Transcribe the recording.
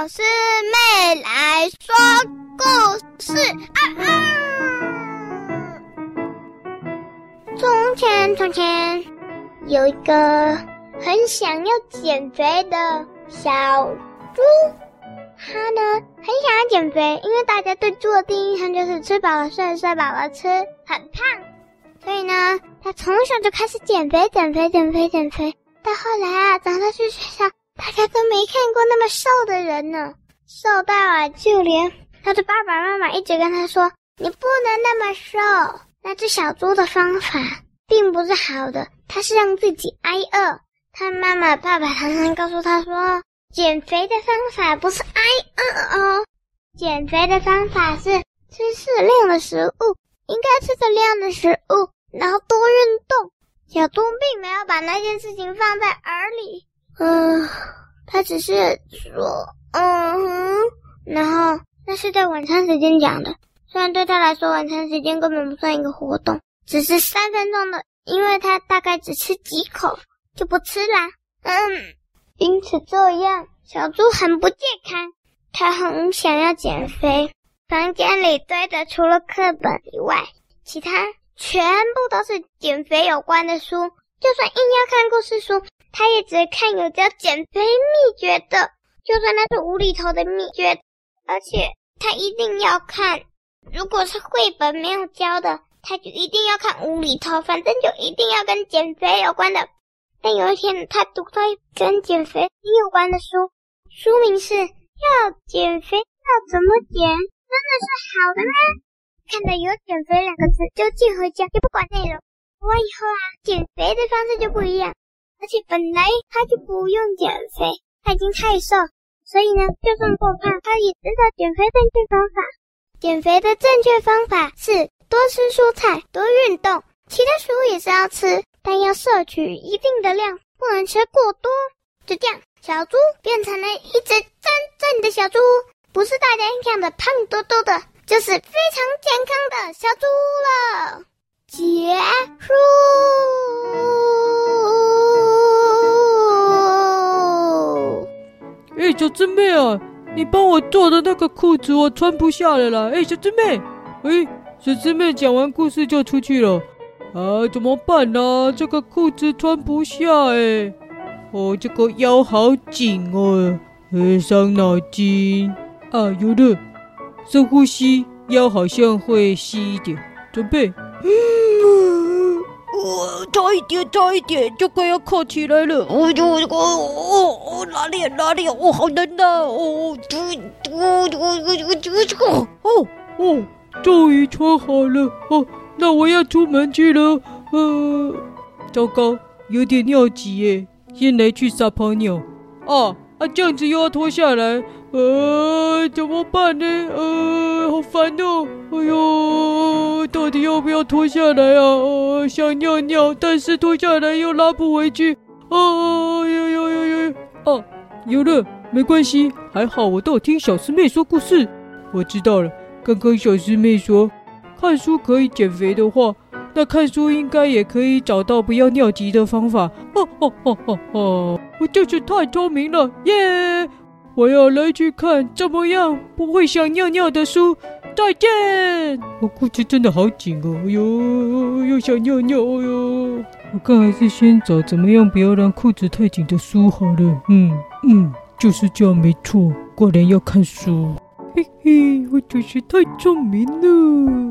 老师妹来说故事啊啊！从前，从前有一个很想要减肥的小猪，它呢很想要减肥，因为大家对猪的第一印象就是吃饱了睡，睡饱了吃，很胖。所以呢，它从小就开始减肥，减肥，减肥，减肥。到后来啊，长大去学校。大家都没看过那么瘦的人呢，瘦到啊，就连他的爸爸妈妈一直跟他说：“你不能那么瘦。”那只小猪的方法并不是好的，他是让自己挨饿。他妈妈、爸爸常常告诉他说：“减肥的方法不是挨饿哦，减肥的方法是吃适量的食物，应该吃适量的食物，然后多运动。”小猪并没有把那件事情放在耳里。嗯，他只是说，嗯哼，然后那是在晚餐时间讲的。虽然对他来说，晚餐时间根本不算一个活动，只是三分钟的，因为他大概只吃几口就不吃啦。嗯，因此这样，小猪很不健康，他很想要减肥。房间里堆的除了课本以外，其他全部都是减肥有关的书，就算硬要看故事书。他也只看有叫减肥秘诀的，就算那是无厘头的秘诀，而且他一定要看。如果是绘本没有教的，他就一定要看无厘头，反正就一定要跟减肥有关的。但有一天，他读到一跟减肥有关的书，书名是《要减肥要怎么减》，真的是好的吗？看到有“减肥”两个字就寄回家，就不管内容。我以后啊，减肥的方式就不一样。而且本来他就不用减肥，他已经太瘦，所以呢，就算过胖，他也知道减肥正确方法。减肥的正确方法是多吃蔬菜，多运动，其他食物也是要吃，但要摄取一定的量，不能吃过多。就这样，小猪变成了一只真正的小猪，不是大家印象的胖嘟嘟的，就是非常健康的小猪了。结束。小师妹啊，你帮我做的那个裤子我穿不下了啦！哎，小师妹，哎，小师妹讲完故事就出去了，啊，怎么办呢、这个裤子穿不下哎，哦，这个腰好紧哦，哎，伤脑筋啊！有的，深呼吸，腰好像会细一点，准备。我差一点，差一点就快要靠起来了。我就我哦哦哪里哪里哦，好难呐！哦，就我我我我这个哦哦，终于穿好了哦。那我要出门去了。呃，糟糕，有点尿急耶，先来去撒泡尿。啊啊，这样子又要脱下来。呃，怎么办呢？呃，好烦哦！哎呦，到底要不要脱下来啊？呃，想尿尿，但是脱下来又拉不回去。哦，呦呦呦呦！哦，有了，没关系，还好我都有听小师妹说故事。我知道了，刚刚小师妹说，看书可以减肥的话，那看书应该也可以找到不要尿急的方法。哦哦哦哦哦！我就是太聪明了，耶！我要来去看怎么样不会想尿尿的书。再见。我裤子真的好紧哦，哎呦，又想尿尿，哎呦。我看还是先找怎么样不要让裤子太紧的书好了。嗯嗯，就是这样没错。果然要看书。嘿嘿，我真是太聪明了。